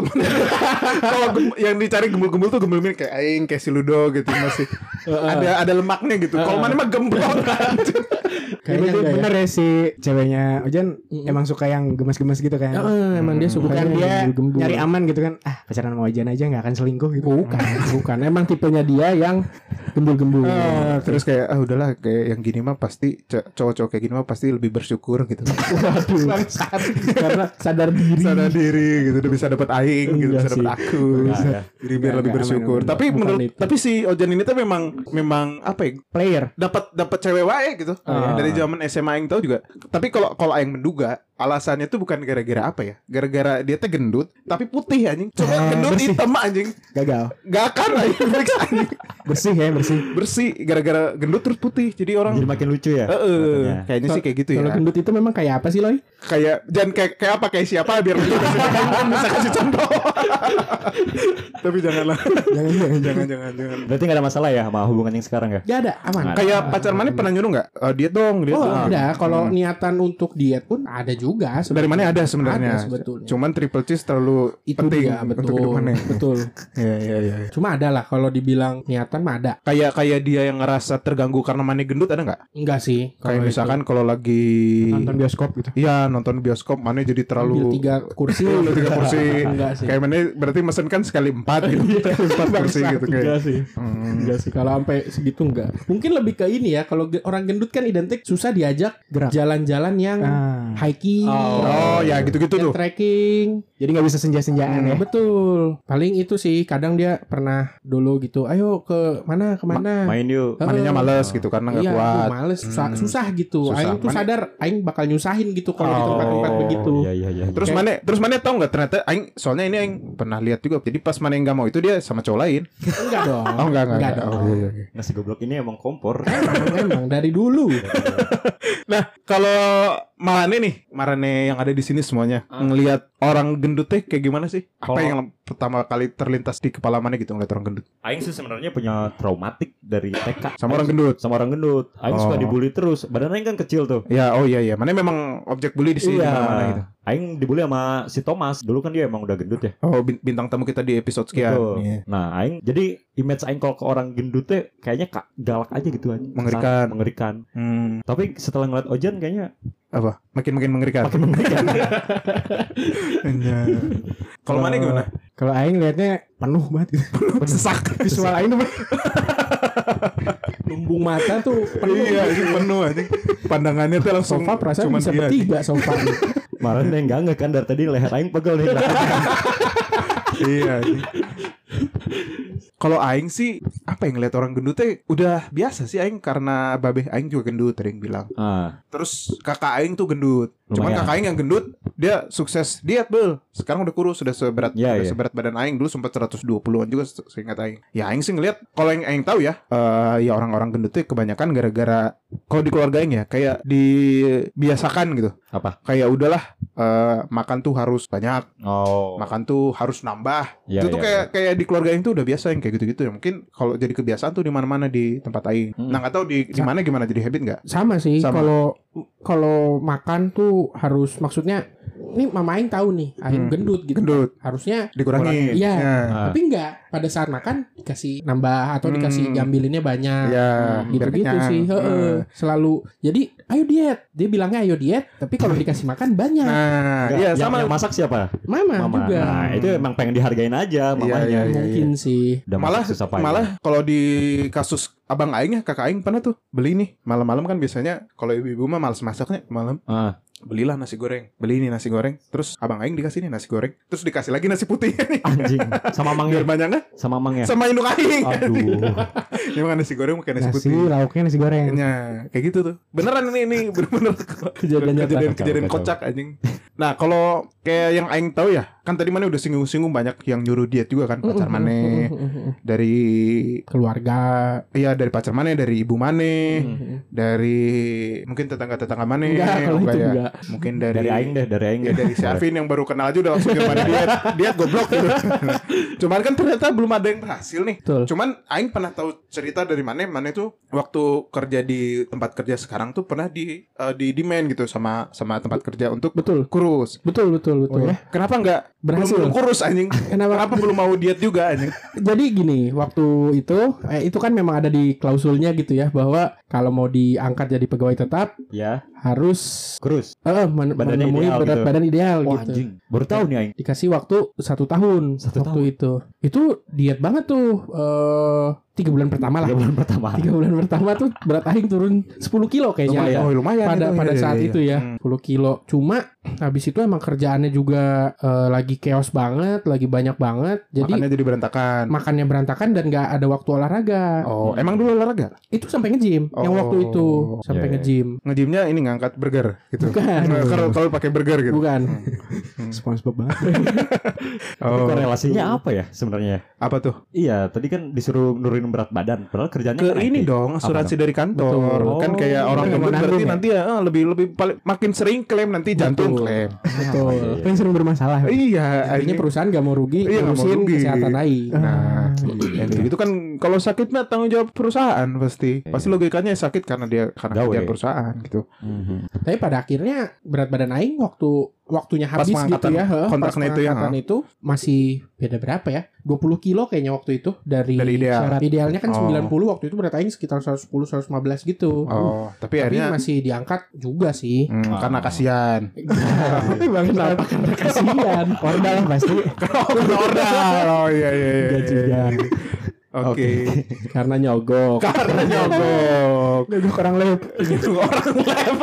Kalau gem- yang dicari gembul-gembul tuh gembul kayak aing kayak si Ludo gitu masih ada ada lemaknya gitu. Kalau mana mah gembrot. Kayaknya enggak ya. bener ya si ceweknya Ojan Mm-mm. emang suka yang gemes-gemes gitu kan. Heeh, emang dia suka Bukan yang dia gembul-gembul. nyari aman gitu kan. Ah, pacaran sama Ojan aja nggak akan selingkuh gitu. Bukan, bukan. Emang tipenya dia yang gembul-gembul. Ah, terus kayak ah udahlah kayak yang gini mah pasti cowok-cowok kayak gini mah pasti lebih bersyukur gitu. Waduh. Karena sadar diri. Sadar diri gitu udah bisa dapat aing gitu Iya bisa dapat aku. Jadi biar lebih bersyukur. Tapi menurut tapi si Ojan ini tuh memang memang apa ya? Player. dapat dapat cewek wae gitu Ah. dari zaman SMA aing tahu juga. Tapi kalau kalau aing menduga alasannya tuh bukan gara-gara apa ya gara-gara dia teh gendut tapi putih anjing coba Ah, gendut bersih. hitam anjing Gagal. gak akan anjing fix anjing Bersih ya, bersih. bersih gara-gara gendut terus putih jadi orang Jadi makin lucu ya. Eh, eh, katanya. kayaknya sih kayak gitu ya Kalau gendut itu memang kayak apa sih, Loy? kayak jangan kayak kayak apa kayak siapa biar bisa kasih, bisa kasih contoh tapi janganlah Jangan jangan jangan jangan jangan Berarti nggak ada masalah ya sama hubungan yang sekarang ya? Gak ada, aman. Kayak pacar mana pernah nyuruh nggak Eh, diet dong diet Oh, dong. ada. Kalau Hmm. niatan untuk diet pun ada juga. Dari mana ada sebenarnya Ada sebetulnya. cuman triple cheese terlalu Itu penting dia, betul. untuk Betul. Iya iya iya. Cuma ada lah kalau dibilang niatan mah ada. Kayak kayak dia yang ngerasa terganggu karena mana gendut ada nggak? Enggak sih. Kayak misalkan kalau lagi nonton bioskop gitu. Iya nonton bioskop mana jadi itu ambil terlalu tiga kursi. Iya, ambil tiga kursi. Enggak sih. Kayak mana berarti mesen kan sekali empat gitu. empat kursi gitu kayak. Enggak sih. Hmm. Enggak sih. Kalau sampai segitu enggak. Mungkin lebih ke ini ya. Kalau orang gendut kan identik susah diajak Gerak. jalan-jalan yang Ah. hiking trekking. Oh, ya gitu-gitu tuh. trekking. Jadi nggak bisa senja-senjaan Nah, ya. betul. Paling itu sih kadang dia pernah dulu gitu. Ayo ke mana ke mana? Main yuk. Heeh. Mandinya males gitu karena nggak iya, kuat. aduh, males susah, Hmm. susah gitu. Susah. Aing tuh sadar aing bakal nyusahin gitu kalau di Oh. tempat-tempat begitu. Iya iya iya. Terus mana terus mana tahu nggak ternyata aing soalnya ini aing pernah lihat juga. Jadi pas mana yang nggak mau itu dia sama cowok lain. Enggak dong. Oh enggak enggak. Enggak enggak. dong. Oh, iya, iya. Nasi goblok ini emang kompor. Emang, emang dari dulu. Nah, kalau Marane nih, Marane yang ada di sini semuanya Ah. ngelihat orang gendut teh kayak gimana sih? Apa Kalau- yang pertama kali terlintas di kepala mana gitu ngeliat orang gendut? Aing sih sebenarnya punya traumatik dari TK. Sama orang Aing- gendut. Sama orang gendut. Aing Oh. suka dibully terus. Badan Aing kan kecil tuh. Ya, oh iya iya. Mana memang objek bully di sini Iya. mana gitu. Aing dibully sama si Thomas. Dulu kan dia emang udah gendut ya. Oh, bin- bintang tamu kita di episode sekian. Betul. Iya. Nah, aing jadi image aing kalau ke orang gendut teh kayaknya kak galak aja gitu aja. Mengerikan. Sangat mengerikan. Hmm, Tapi setelah ngeliat Ojan kayaknya apa? Makin-makin mengerikan. makin mengerikan. Iya. Kalau mana gimana? Kalau Aing liatnya penuh banget gitu. Sesak. Visual Aing tuh Lumbung mata tuh penuh. Iya, ini penuh aja. Pandangannya tuh langsung Sofa perasaan cuman bisa dia. bertiga sofa. Yang enggak enggak kan dari tadi leher aing pegel nih. iya. Kalau aing sih apa yang ngeliat orang gendut teh udah biasa sih aing karena babe aing juga gendut tadi yang bilang. ah, Terus kakak aing tuh gendut. Cuman Lumayan. kakak aing yang gendut dia sukses diet bel. Sekarang udah kurus sudah seberat Iya, udah iya. seberat badan aing dulu sempat 120-an juga se- seingat aing. Ya aing sih ngeliat kalau yang aing tahu ya eh ya orang-orang gendut tuh kebanyakan gara-gara kalau di keluarga aing ya kayak dibiasakan gitu. apa? Kayak udahlah eh makan tuh harus banyak, Oh. makan tuh harus nambah. Iya, itu tuh iya, kayak kayak di keluarga aing tuh udah biasa yang kayak gitu-gitu ya. Mungkin kalau jadi kebiasaan tuh di mana-mana di tempat aing. Hmm. Nah, nggak tahu di di mana gimana jadi habit nggak? Sama sih kalau kalau makan tuh harus maksudnya ini mama aing tahu nih aing Hmm. gendut gitu. Gendut. Harusnya Dikurangi. Iya. Ah. tapi enggak pada saat makan dikasih nambah atau dikasih Hmm. gambilinnya banyak. Ya, gitu gitu kenyang. sih heeh. Hmm. selalu jadi ayo diet dia bilangnya ayo diet tapi kalau dikasih makan banyak Nah, Enggak, iya yang, sama. yang masak siapa? mama, Mama. juga Nah, itu emang pengen dihargain aja mamanya. iya, iya. mungkin sih Udah malah malah kalau di kasus abang aing ya kakak aing pernah tuh beli nih malam-malam kan biasanya kalau ibu-ibu mah males masaknya malam Ah, belilah nasi goreng beli nih nasi goreng terus abang aing dikasih nih nasi goreng terus dikasih lagi nasi putih nih anjing. Sama biar mangnya. banyak nggak Sama mangnya. sama induk aing Aduh. ya makan nasi goreng pakai nasi, nasi putih lauknya nasi goreng. Kayaknya kayak gitu tuh beneran ini ini bener-bener Kejadian kejadian kejadian kocak anjing nah kalau kayak yang aing tahu ya kan tadi mana udah singgung-singgung banyak yang nyuruh diet juga kan pacar mana dari keluarga. Iya dari pacar mana dari ibu mana dari mungkin tetangga tetangga mana enggak kalau itu ya. enggak. Mungkin dari, Dari aing deh, dari aing. ya dari si Arvin yang baru kenal aja udah langsung nyuruh mana diet. Diet goblok gitu. Cuman kan ternyata belum ada yang berhasil nih. Betul. Cuman Aing pernah tahu cerita dari mana mana itu waktu kerja di tempat kerja sekarang tuh pernah di eh, di demand gitu sama sama tempat kerja untuk betul. kurus. Betul betul betul. Oh, kenapa nggak Berhasil. belum, kurus anjing Kenapa? kenapa belum mau diet juga anjing Jadi gini, waktu itu eh, itu kan memang ada di klausulnya gitu ya bahwa kalau mau diangkat jadi pegawai tetap Ya, harus kurus. eh, men- Badannya menemui ideal berat gitu. badan ideal Wah, gitu. anjing. Baru tahu nih aing. Dikasih waktu satu tahun Satu waktu itu. Itu diet banget tuh. eh tiga bulan pertama lah. Tiga bulan pertama. Tiga bulan pertama tuh berat aing turun 10 kilo kayaknya. Lumayan. ya. oh lumayan pada itu. pada Iya, saat iya, itu iya. ya Hmm. 10 kilo cuma habis itu emang kerjaannya juga eh, lagi chaos banget lagi banyak banget jadi makannya jadi berantakan makannya berantakan dan nggak ada waktu olahraga oh emang dulu olahraga itu sampai nge-gym yang Oh. waktu itu sampai Iya, iya. nge-gym ngejimnya ini ngangkat burger gitu Bukan. Nah, kalau kalau pakai burger gitu bukan SpongeBob banget. Tapi oh korelasinya apa ya sebenarnya? apa tuh Iya, tadi kan disuruh nurunin berat badan. Padahal kerjanya ke kan ini IT. dong asuransi dari kantor Betul. kan Oh, kayak orang gendut berarti ya? nanti ya eh, lebih lebih paling makin sering klaim nanti jantung Betul. klaim betul Yang sering bermasalah. iya artinya akhirnya perusahaan nggak mau rugi Iya, ngurusin rugi. kesehatan aing Nah, kayak gitu kan kalau sakit mah tanggung jawab perusahaan pasti. Pasti logikanya sakit karena dia karena Gawe. kerja perusahaan gitu. Mhm. tapi pada akhirnya berat badan aing waktu waktunya Pas habis gitu ya heeh, kontraknya pas itu ya, itu masih beda berapa ya 20 kilo kayaknya waktu itu dari, Dari ideal. syarat idealnya kan Oh. 90 waktu itu berat aing sekitar 110 115 gitu Oh, tapi tapi akhirnya masih diangkat juga sih hmm, karena kasihan. Bang, kenapa karena kasihan Ordal pasti. Oh, karena ordal. Oh iya iya iya. Iya. Oke. Karena nyogok. Karena nyogok. Nyogok orang lab. orang lab.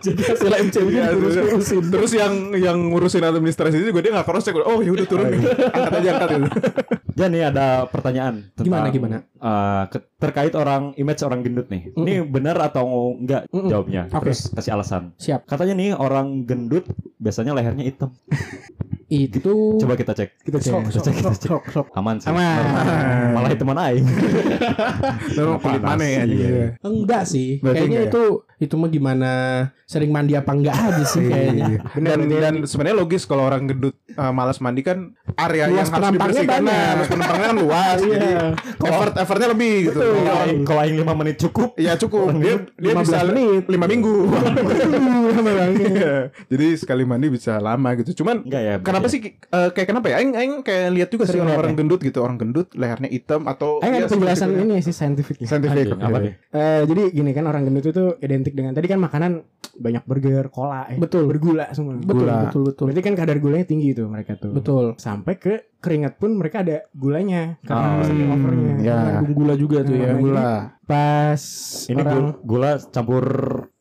Jadi hasil MCU Iya, nya terus terus, urusin. terus yang yang ngurusin administrasi juga dia nggak cross check. Oh ya udah turun nih. Angkat aja angkat gitu. Ya nih ada pertanyaan tentang Gimana, gimana? Eh, ke- terkait orang image orang gendut nih. Ini benar atau enggak Mm-mm. jawabnya? Oke. Terus kasih alasan. Siap. Katanya nih orang gendut biasanya lehernya hitam. Itu Coba kita cek. kita cek. Kita cek, kita cek. Sok, sok. Aman sih. Aman. Normal. Malah teman aing. Normal kulit mana ya? iya. Enggak sih. Berarti Kayaknya enggak ya? itu itu mah gimana sering mandi apa enggak aja sih kayaknya. dan dan sebenarnya logis kalau orang gendut uh, malas mandi kan area Luas yang harus dibersihkan banyak. nah, luas kan luas Iya. jadi effort effortnya lebih gitu Kalau aing kalau aing 5 menit cukup. ya cukup dia dia 15 bisa menit. lima minggu Iya. jadi sekali mandi bisa lama gitu cuman Enggak ya. kenapa sih eh, kayak kenapa ya aing aing kayak lihat juga sih Sering orang-orang lihat gendut gitu orang gendut lehernya hitam atau Ayo ya, ada penjelasan itu. ini sih. Scientific, apa nih? Eh, jadi gini kan orang gendut itu identik dengan tadi kan makanan banyak burger, cola, eh, Betul. bergula semua. Betul, Gula. betul, betul. Berarti kan kadar gulanya tinggi tuh mereka tuh. Betul. Sampai ke keringat pun mereka ada gulanya karena Oh, iya. overnya. Ya. Gula juga tuh ya. Nah, gula Pas Ini orang gula, campur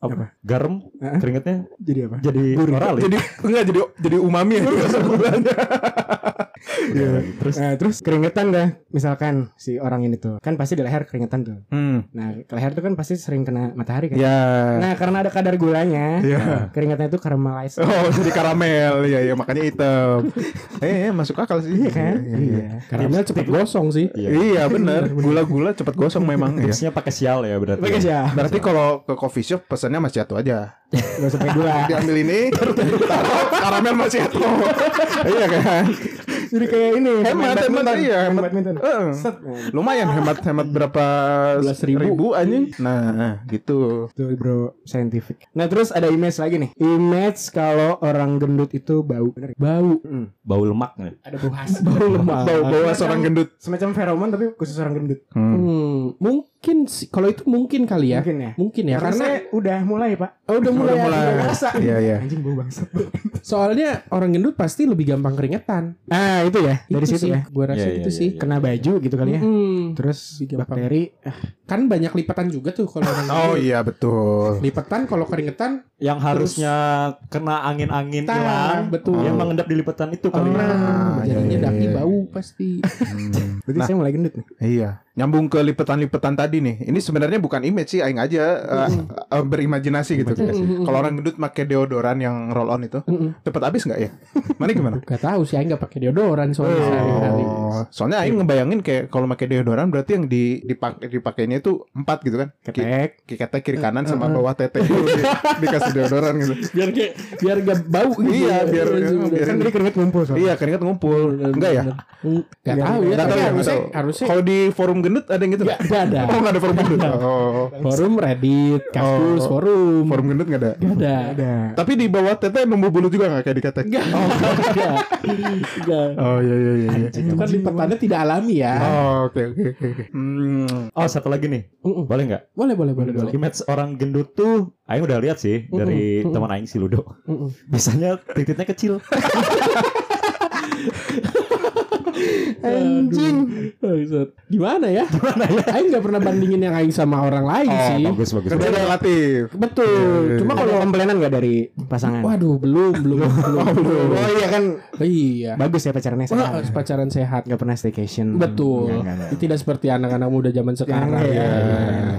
apa? Garam Heeh. keringetnya jadi apa? jadi oral ya. jadi enggak jadi jadi umami ya gulanya Iya. Terus Nah, terus keringetan dah misalkan si orang ini tuh kan pasti di leher keringetan tuh. hmm. Nah, ke leher tuh kan pasti sering kena matahari kan. ya Nah, karena ada kadar gulanya, Iya. nah, keringatnya itu caramelize. Oh jadi karamel ya ya makanya hitam. Eh, eh, masuk akal sih. Iya kan? Iya, iya. Karamel cepat gosong sih. Iya. Iya benar. Gula-gula cepat gosong memang. ya. Pakai sial ya berarti. Bagus ya. Berarti kalau ke coffee shop pesannya masih satu aja. Gak usah pakai gula. Diambil ini, taruh karamel masih satu. iya kan? Jadi kayak ini. Hemat, hemat, iya, hemat. badminton. Heeh. Set. Lumayan hemat hemat berapa Belas ribu. anjing. Nah, gitu. Tuh bro, scientific. Nah terus ada image lagi nih. Image kalau orang gendut itu bau. Bener. ya? Bau. Mm. Bau lemak nih. Ada bau khas. Bau lemak. Bau bawa seorang gendut. Semacam feromon tapi khusus orang gendut. Hmm. Hmm, mungkin sih kalau itu mungkin kali ya. Mungkin ya. Mungkin ya Karena karena saya udah mulai pak. oh, udah mulai, Udah mulai. ada rasa. Iya, iya. Anjing bau bangsat. Soalnya orang gendut pasti lebih gampang keringetan. Ah itu ya dari Itu situ sih, ya. Gua rasa Iya, itu iya, sih. iya. Kena baju gitu kali ya. Hmm. Terus Lebih gampang. bakteri. ah, Kan banyak lipatan juga tuh kalau orang Oh gendut. iya betul. Lipatan kalau keringetan Yang harusnya kena angin-angin hilang. betul. Yang mengendap di lipatan itu kali ya. nah, iya, jadinya iya, daki bau pasti. Hmm. Berarti Nah. saya mulai gendut nih. Iya, nyambung ke lipetan-lipetan tadi nih. Ini sebenarnya bukan image sih, aing aja uh, uh, berimajinasi gitu. Kalau orang gendut pakai deodoran yang roll on itu, cepet habis nggak ya? Mana gimana? Gak tahu sih, Aing gak pakai deodoran soalnya sehari-hari. Oh, soalnya aing ngebayangin kayak kalau pakai deodoran berarti yang di dipakai dipakainya itu empat gitu kan? Ketek. ki- ketek kiri kanan sama bawah tete di, dikasih deodoran gitu. Biar kayak biar gak bau gitu. Iya, biar- biar- Kan tadi keringet ngumpul. Iya, keringat ngumpul. Enggak ya? Gak tahu ya, Nggak tapi tahu ya, harusnya nggak tahu. harusnya Kalau di forum gendut ada yang gitu Gak, gak ada. Oh, nggak ada forum gendut. Oh, Forum Reddit, Kaskus, Oh. forum. forum gendut nggak ada. Gak ada. Ada. Tapi di bawah tete nemu bulu juga nggak kayak di ketek? Gak. Gak. Gak. Oh iya iya iya. iya. Itu kan lipatannya tidak alami ya. Oh oke oke oke. Hmm. Oh satu lagi nih. Mm-mm. Boleh nggak? Boleh, boleh, boleh, boleh. Image orang gendut tuh Aing udah lihat sih dari Mm-mm. teman Aing si Ludo. Mm-mm. Biasanya titiknya kecil. Anjing. Bangsat. Gimana ya? Gimana ya? Aing gak pernah bandingin yang Aing sama orang lain sih. Oh, bagus bagus. Bagus. dia relatif. Betul. Cuma Cuma kalau kalau komplainan gak dari pasangan? Waduh, belum, belum, belum. Oh iya kan Iya. bagus ya pacarannya Wah, sehat. pacaran sehat. Gak pernah staycation. Betul. Ya, nggak, nggak. Tidak seperti anak-anak muda zaman sekarang. Iya, iya, ya.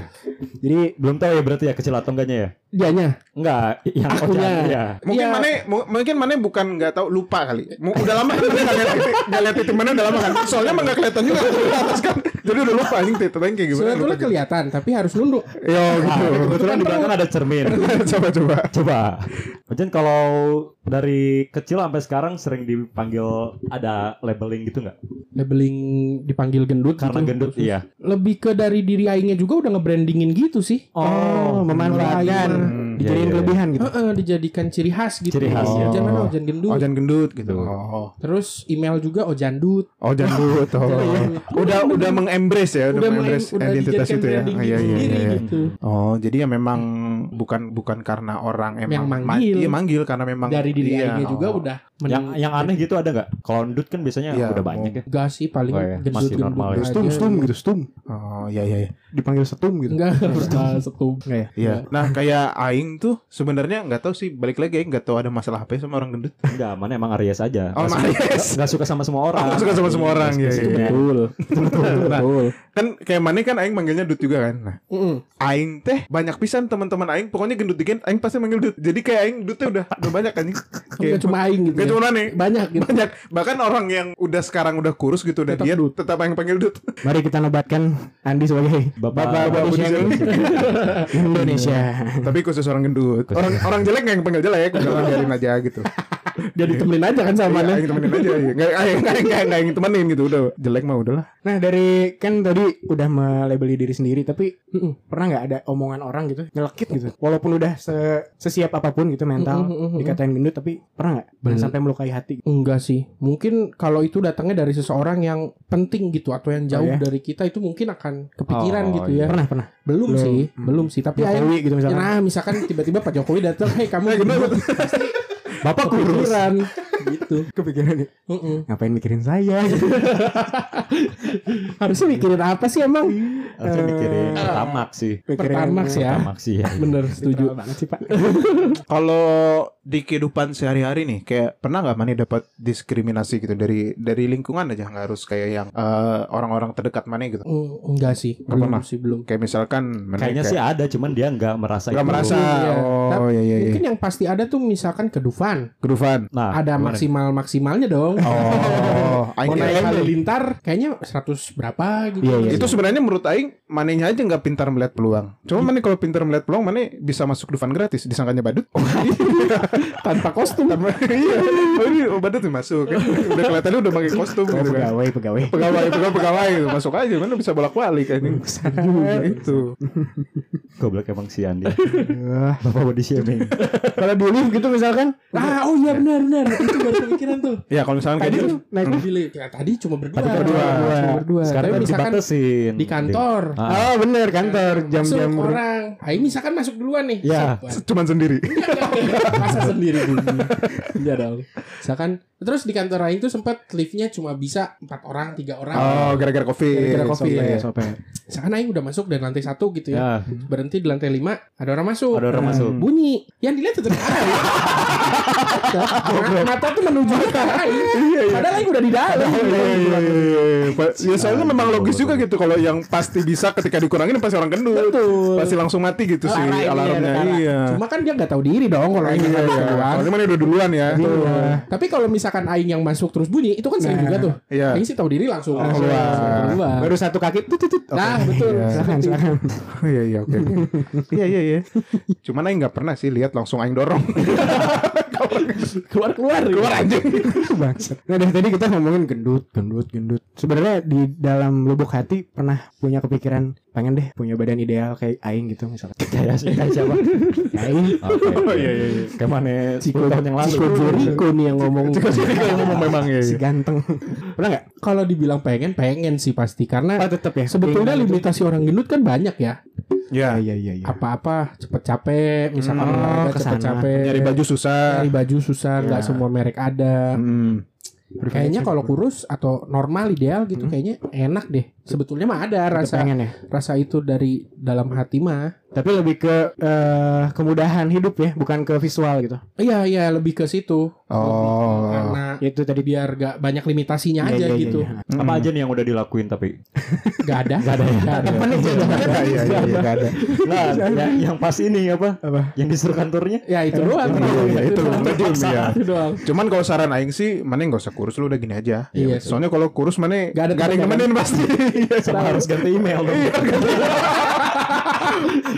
Jadi Belum tahu ya berarti ya kecil atau enggaknya ya? Dianya. Enggak, yang Akunya. Ojan ya. Mungkin Iya. mana mu- mungkin mana bukan nggak tahu lupa kali. Udah lama kan nggak lihat titik nggak lihat titik mana udah lama kan. Soalnya emang nggak kelihatan juga di atas kan. Jadi udah lupa anjing titik kayak gimana. Sebetulnya lupa. kelihatan, tapi harus nunduk. Yo gitu. Ah, kebetulan di belakang ada cermin. coba coba. Coba. Ojan kalau dari kecil sampai sekarang sering dipanggil ada labeling gitu nggak? Labeling dipanggil gendut Karena gitu. gendut iya. Lebih ke dari diri Aingnya juga udah ngebrandingin gitu sih. Oh, memanfaatkan Hmm, dijadiin iya, iya. kelebihan gitu. Heeh, dijadikan ciri khas gitu. Ciri khas, ya. Ojan mana ojan gendut. Oh jangan gendut gitu. Oh. Terus email juga ojandut. Oh jangan gendut. Oh. udah udah mengembrace ya, udah, Udah mengembrace identitas dijadikan itu ya. Oh, iya, iya, sendiri iya. gitu. Oh, jadi ya memang memang bukan bukan karena orang emang Yang ma- manggil. iya, manggil karena memang Dari diri iya, Aingnya juga oh. udah Yang yang aneh gitu ada nggak? Kalau kan biasanya Iya, udah banyak ya. Enggak sih paling Oh, iya. gendut Masih normal ya. Stum, stum gitu, stum. Oh iya iya iya. Dipanggil setum gitu. Enggak setum. Enggak ya? Iya. Nah, kayak aing tuh sebenarnya nggak tahu sih balik lagi aing nggak tahu ada masalah apa ya sama orang gendut. Enggak, mana emang Aries aja. Oh, suka- Aries. nggak suka sama semua orang. nggak suka sama semua orang, iya, iya, Spesifiknya. Betul. Nah, Betul. kan kayak mana kan aing manggilnya dut juga kan. Nah, aing teh banyak pisan teman-teman aing pokoknya gendut dikit aing pasti manggil dut. Jadi kayak aing dutnya udah udah banyak kan. Enggak cuma aing gitu. Gak ya. cuma nih banyak gitu. banyak bahkan orang yang udah sekarang udah kurus gitu udah Tetap diet dut. tetap yang panggil dut Mari kita nobatkan Andi sebagai Bapak, Bapak body body shaming Indonesia. tapi khusus orang gendut orang orang jelek yang panggil jelek udah biarin aja gitu Dia ditemenin aja kan sama Iya, dia. aing temenin aja iya. nggak aing nggak nggak aing temenin gitu udah jelek mah udahlah Nah dari kan tadi udah melabeli diri sendiri tapi mm, pernah nggak ada omongan orang gitu nyelekit gitu walaupun udah se- sesiap apa pun gitu mental Mm, mm, mm, mm. dikatain gendut tapi pernah nggak Bener. sampai melukai hati Enggak sih. Mungkin kalau itu datangnya dari seseorang yang penting gitu atau yang jauh Oh, ya? dari kita itu mungkin akan kepikiran Oh, gitu iya. ya. pernah pernah Belum, Belum. sih, Hmm. belum sih. Tapi Jokowi gitu misalkan Nah, misalkan tiba-tiba Pak Jokowi datang, "Hei, kamu pasti bapak kurus kepikiran." Gitu. kepikiran nih Mm-mm. ngapain mikirin saya. Harusnya mikirin apa sih emang? Harusnya mikirin tamak sih. Pertamax ya. Sih ya. Bener, setuju banget sih pak kalau di kehidupan sehari-hari nih kayak pernah nggak Mani dapat diskriminasi gitu dari dari lingkungan aja nggak harus kayak yang eh, orang-orang terdekat Mani gitu Mm, enggak sih, Nggak belum pernah? sih belum. kayak misalkan Mani Kayaknya kayak- sih ada, cuman dia nggak merasa nggak merasa Iya. oh Tapi iya iya iya Mungkin yang pasti ada tuh misalkan ke Dufan. Kedufan Nah, ada? Maksimal maksimalnya dong. oh aing halilintar kayaknya 100 berapa gitu. Iya, iya. itu sebenarnya menurut Aing Manenya aja nggak pintar melihat peluang cuma Mane kalau pintar melihat peluang Mane bisa masuk Dufan gratis disangkanya badut Tanpa kostum. Tanpa- iya oh, ini oh, badut nih masuk udah kelihatannya udah pakai kostum oh, gitu kan pegawai pegawai pegawai pegawai pegawai gitu masuk aja mana bisa bolak balik kan ini itu Goblok emang si Andi. Wah. Bapak body shaming. kalau di lift gitu misalkan Ah, oh iya benar benar. Itu baru kepikiran tuh. ya kalau misalkan kayak gitu naik di lift. Ya, tadi cuma berdua. Tadi berdua. Cuma berdua. Sekarang Tapi kan misalkan dibatasin. di kantor. Ah. oh bener kantor Masuk jam-jam ber- orang. Ah, ini misalkan masuk duluan nih. Ya. Set, cuman sendiri Masa sendiri dulu. Iya dong. Misalkan terus di kantor lain tuh sempat liftnya cuma bisa empat orang, tiga orang. oh gara-gara covid Gara-gara covid, Iya, ya. iya. Misalkan Aing udah masuk dari lantai satu gitu ya. Ya, Berhenti di lantai lima, ada orang masuk. ada orang masuk. Bunyi. Yang dilihat tetap Aing. Mata tuh menuju ke Aing. Padahal Aing udah di dalam. Iya, iya, iya, iya. Ya soalnya memang logis juga gitu kalau yang pasti bisa ketika dikurangin pasti orang gendut. Betul. Pasti langsung mati gitu sih alarmnya. Iya. Cuma kan dia nggak tahu diri dong kalau Aing Iya, iya. keluar. Soalnya mana udah duluan ya. Iya. Tapi kalau misalkan Aing yang masuk terus bunyi, itu kan sering Nah, juga tuh. Iya. Aing sih tahu diri langsung Langsung keluar. keluar. baru satu kaki tut tut tut. Oke. Nah, betul. Iya. silakan silakan Oh, Iya iya oke. Iya iya iya. Cuman aing nggak pernah sih lihat langsung aing dorong. keluar keluar keluar aja. Bangsat. Nah dari tadi kita ngomongin gendut, gendut, gendut. Sebenarnya di dalam lubuk hati pernah punya kepikiran pengen deh punya badan ideal kayak Aing gitu misalnya. Kayak kayak siapa? Aing. Oke. Oh iya iya iya. Kayak mana 10 tahun yang lalu. Chico Jericho nih yang ngomong. Kalau ngomong memang ya. Si ganteng. Pernah nggak? Kalau dibilang pengen, pengen sih pasti karena Oh tetep ya. sebetulnya limitasi orang gendut kan banyak ya. Ya. Iya iya iya. Apa-apa cepet capek, misalkan Hmm, olahraga ke sana. cepet capek. Nyari baju susah. Nyari baju susah, nggak Ya. semua merek ada. Hmm. Kayaknya kalau kurus atau normal ideal gitu kayaknya enak deh. Sebetulnya mah ada rasa pengen ya. rasa itu dari dalam hati mah. Tapi lebih ke eh, kemudahan hidup ya, bukan ke visual gitu. Iya iya lebih ke situ. Oh. Karena Itu tadi biar gak banyak limitasinya Iya, aja iya, iya, gitu. iya. Apa aja nih yang udah dilakuin tapi? Gak ada. Gak ada ya. Gak ada. Iya iya iya nggak ada. Nah, ya- yang pas ini apa? Apa? Yang disuruh kantornya? Ya itu doang. Iya, iya, itu doang. penting ya. Itu doang. Cuman kalau saran aing sih, mana nggak usah kurus lu udah gini aja. Iya. Soalnya kalau kurus mana Nggak ada yang nemenin pasti. Iya. Sama harus ganti email dong.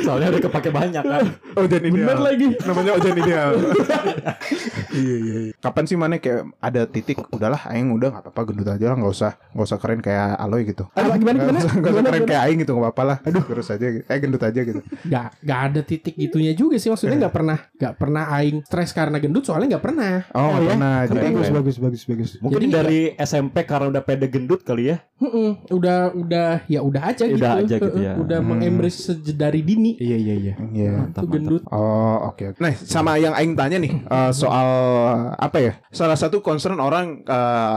Soalnya udah kepake banyak kan. Ojan ideal. Bener lagi. Namanya Ojan ideal. iya iya. iya. Kapan sih mana kayak ada titik udahlah aing udah nggak apa-apa gendut aja lah nggak usah nggak usah keren kayak Aloy gitu. Apa, gimana, Nggak gimana? usah- nggak usah Gimana, keren gimana? kayak aing gitu nggak apa-apa lah. Aduh kurus aja gitu. Eh gendut aja gitu. Gak, gak ada titik itunya juga sih maksudnya nggak pernah nggak pernah aing stres karena gendut soalnya nggak pernah Oh, nggak ya? pernah. Jadi bagus, keren. bagus, bagus, bagus. Mungkin Jadi- dari SMP karena udah pede gendut kali ya. Mm-mm, udah udah ya udah aja Udah gitu aja gitu ya. udah Hmm. mengembrace dari dini. Iya iya iya. Iya. Itu gendut. Oh oke. Nah sama yang Aing tanya nih eh, soal apa ya? Salah satu concern orang eh,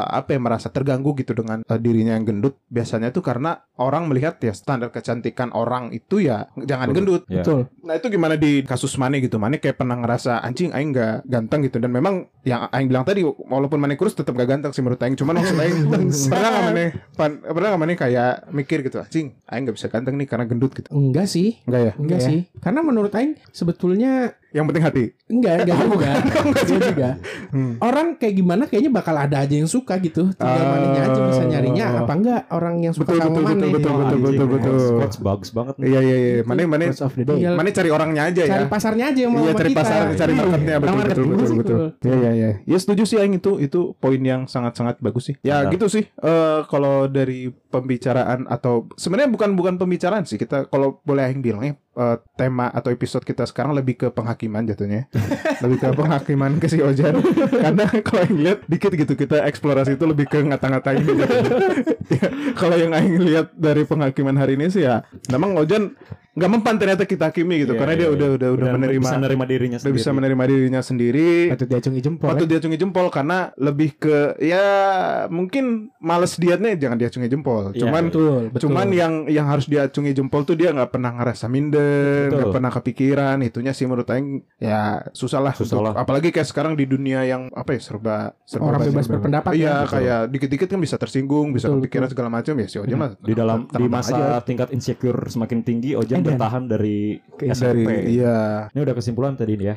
apa ya merasa terganggu gitu dengan eh, dirinya yang gendut. Biasanya tuh karena orang melihat ya standar kecantikan orang itu ya jangan gendut. Ya. Betul. Nah itu gimana di kasus Mane gitu? Mane kayak pernah ngerasa anjing Aing gak ganteng gitu dan memang yang Aing bilang tadi walaupun Mane kurus tetap gak ganteng sih menurut Aing. Cuman maksud Aing pernah gak Mane pan- pernah gak Mane kayak mikir gitu anjing Aing gak bisa ganteng nih karena gendut gitu. Enggak sih. Enggak ya? Enggak Iya. sih. Karena menurut Aing sebetulnya Yang penting hati. enggak enggak juga. Enggak juga. Hmm. Orang kayak gimana kayaknya bakal ada aja yang suka gitu. Tinggal Ah. manenya aja bisa nyarinya apa enggak orang yang suka Betul, sama betul, Mane. betul, betul, betul, anjing, betul, betul. quotes bagus banget. Iya iya iya. Mane Mane Quotes of the day. Tinggal Mane cari orangnya aja ya. cari pasarnya aja yang mau Iya cari kita. pasar, cari Iya. marketnya betul betul betul betul. betul. Iya iya iya. Ya setuju sih Aing itu itu poin yang sangat sangat bagus sih. Ya gitu sih. Eh kalau dari pembicaraan atau sebenarnya bukan bukan pembicaraan sih kita kalau boleh Aing bilang ya eh, tema atau episode kita sekarang lebih ke penghakiman jatuhnya. lebih ke penghakiman ke si Ojan. Karena kalau Aing lihat dikit gitu kita eksplorasi itu lebih ke ngata-ngatain gitu. Ya, kalau yang Aing lihat dari penghakiman hari ini sih ya memang Ojan nggak mempan ternyata kita hakimi gitu Iya, karena iya, dia iya. udah udah udah Udah menerima bisa menerima dirinya sendiri. bisa menerima dirinya sendiri Patut diacungi jempol. patut ya. diacungi jempol karena lebih ke ya mungkin males dietnya jangan diacungi jempol Iya, cuman Betul, betul. cuman yang yang harus diacungi jempol tuh dia nggak pernah ngerasa minder Betul. nggak pernah kepikiran itunya sih menurut Aing ya susah lah Susah untuk- lah. apalagi kayak sekarang di dunia yang apa ya serba serba Orang bebas berpendapat iya ya. kayak dikit-dikit kan bisa tersinggung bisa Betul, kepikiran segala macam ya si Ojan mah di dalam di masa aja. tingkat insecure semakin tinggi Ojan Edan. bertahan dari dari SMP. iya Ini udah kesimpulan tadi nih ya.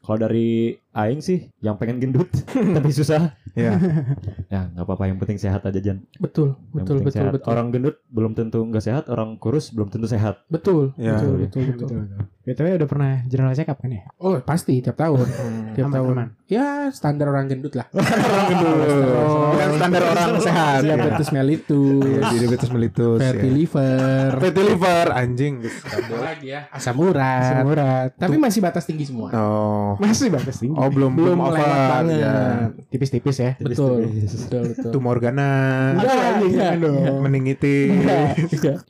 Kalau dari Aing sih yang pengen gendut tapi susah. iya Ya nggak apa-apa yang penting sehat aja Jan. betul, Yang betul, penting betul, sehat. betul. Orang gendut belum tentu nggak sehat, orang kurus belum tentu sehat. Betul, Ya. betul, betul, betul. BTW udah pernah general check up kan ya? Oh, pasti tiap tahun. tiap Aman, tahun. aman. Ya, standar orang gendut lah. orang gendut Bukan standar orang sehat ya. Diabetes mellitus, Iya, diabetes mellitus fatty ya. liver, fatty liver anjing lagi ya? Asam urat. Asam urat. Tapi masih batas tinggi semua. oh Masih batas tinggi. oh belum Belum over banget. ya Tipis-tipis ya. Betul, betul, betul. tumor ganas Enggak, aduh. enggak. meningitis.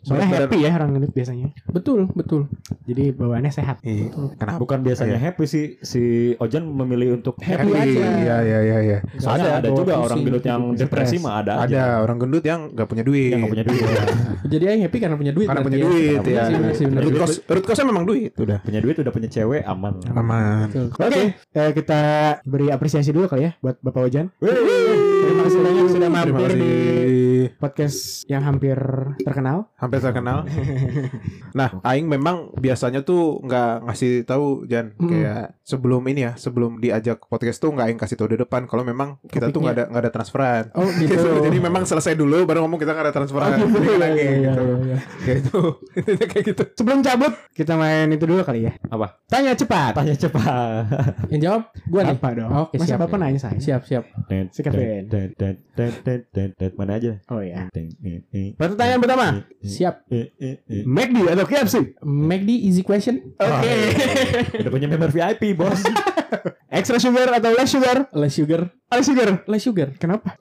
Soalnya happy ya orang gendut biasanya. Betul, betul. Jadi bawaannya sehat. Iya. Kenapa? Bukan biasanya happy sih si Ojan memilih untuk Happy aja. Iya iya iya iya. Soalnya ada bawa juga pusing, orang gendut yang depresi mah ada, Ada aja. orang gendut yang nggak punya duit. yang nggak punya duit. Jadi Aing happy karena punya duit. Karena punya ya. duit Iya ya. Root cause, root cause-nya memang duit. Udah. punya duit udah punya cewek aman. Aman. Oke, eh, kita beri apresiasi dulu kali ya buat Bapak Ojan. Terima kasih banyak sudah Terima mampir di podcast yang hampir terkenal. Hampir terkenal. nah, Aing memang biasanya tuh nggak ngasih tahu Jan Mm. kayak sebelum ini ya, sebelum diajak podcast tuh nggak Aing kasih tahu di depan kalau memang kita tuh nggak ada nggak ada transferan. Oh, gitu. Jadi memang selesai dulu baru ngomong kita nggak ada transferan. Oh, gitu. Jadi lagi Iya, gitu. iya, iya. Kayak itu. Intinya kayak gitu. Sebelum cabut, kita main itu dulu kali ya. Apa? Tanya cepat. Tanya cepat. Yang jawab gua nih. Apa dong? Oke, Masa siap. Bapak nanya saya? Siap, siap. Si Dan dan dan dan mana aja. Oh ya. Pertanyaan pertama. Siap. eh, eh, eh. McD atau KFC? McD easy question. Oke. Udah punya member VIP bos. Extra sugar atau less sugar? Less sugar. Less sugar. Less sugar. Kenapa?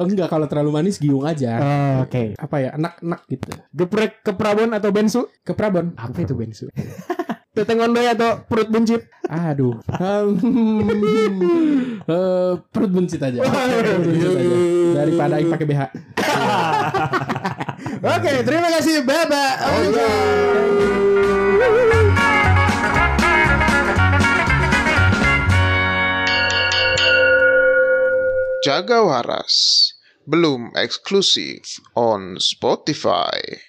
Oh, enggak kalau terlalu manis giung aja. Oh, Oke. Apa ya? Enak-enak gitu. Geprek ke Prabon atau bensu? Ke Prabon. Apa itu bensu? Teteng ondoy atau perut buncit? Aduh. Hmm. Eh, perut buncit aja. Perut buncit aja. Daripada Aing pakai BH. Oke, terima kasih Bapak Ojan. Jaga waras belum eksklusif on Spotify.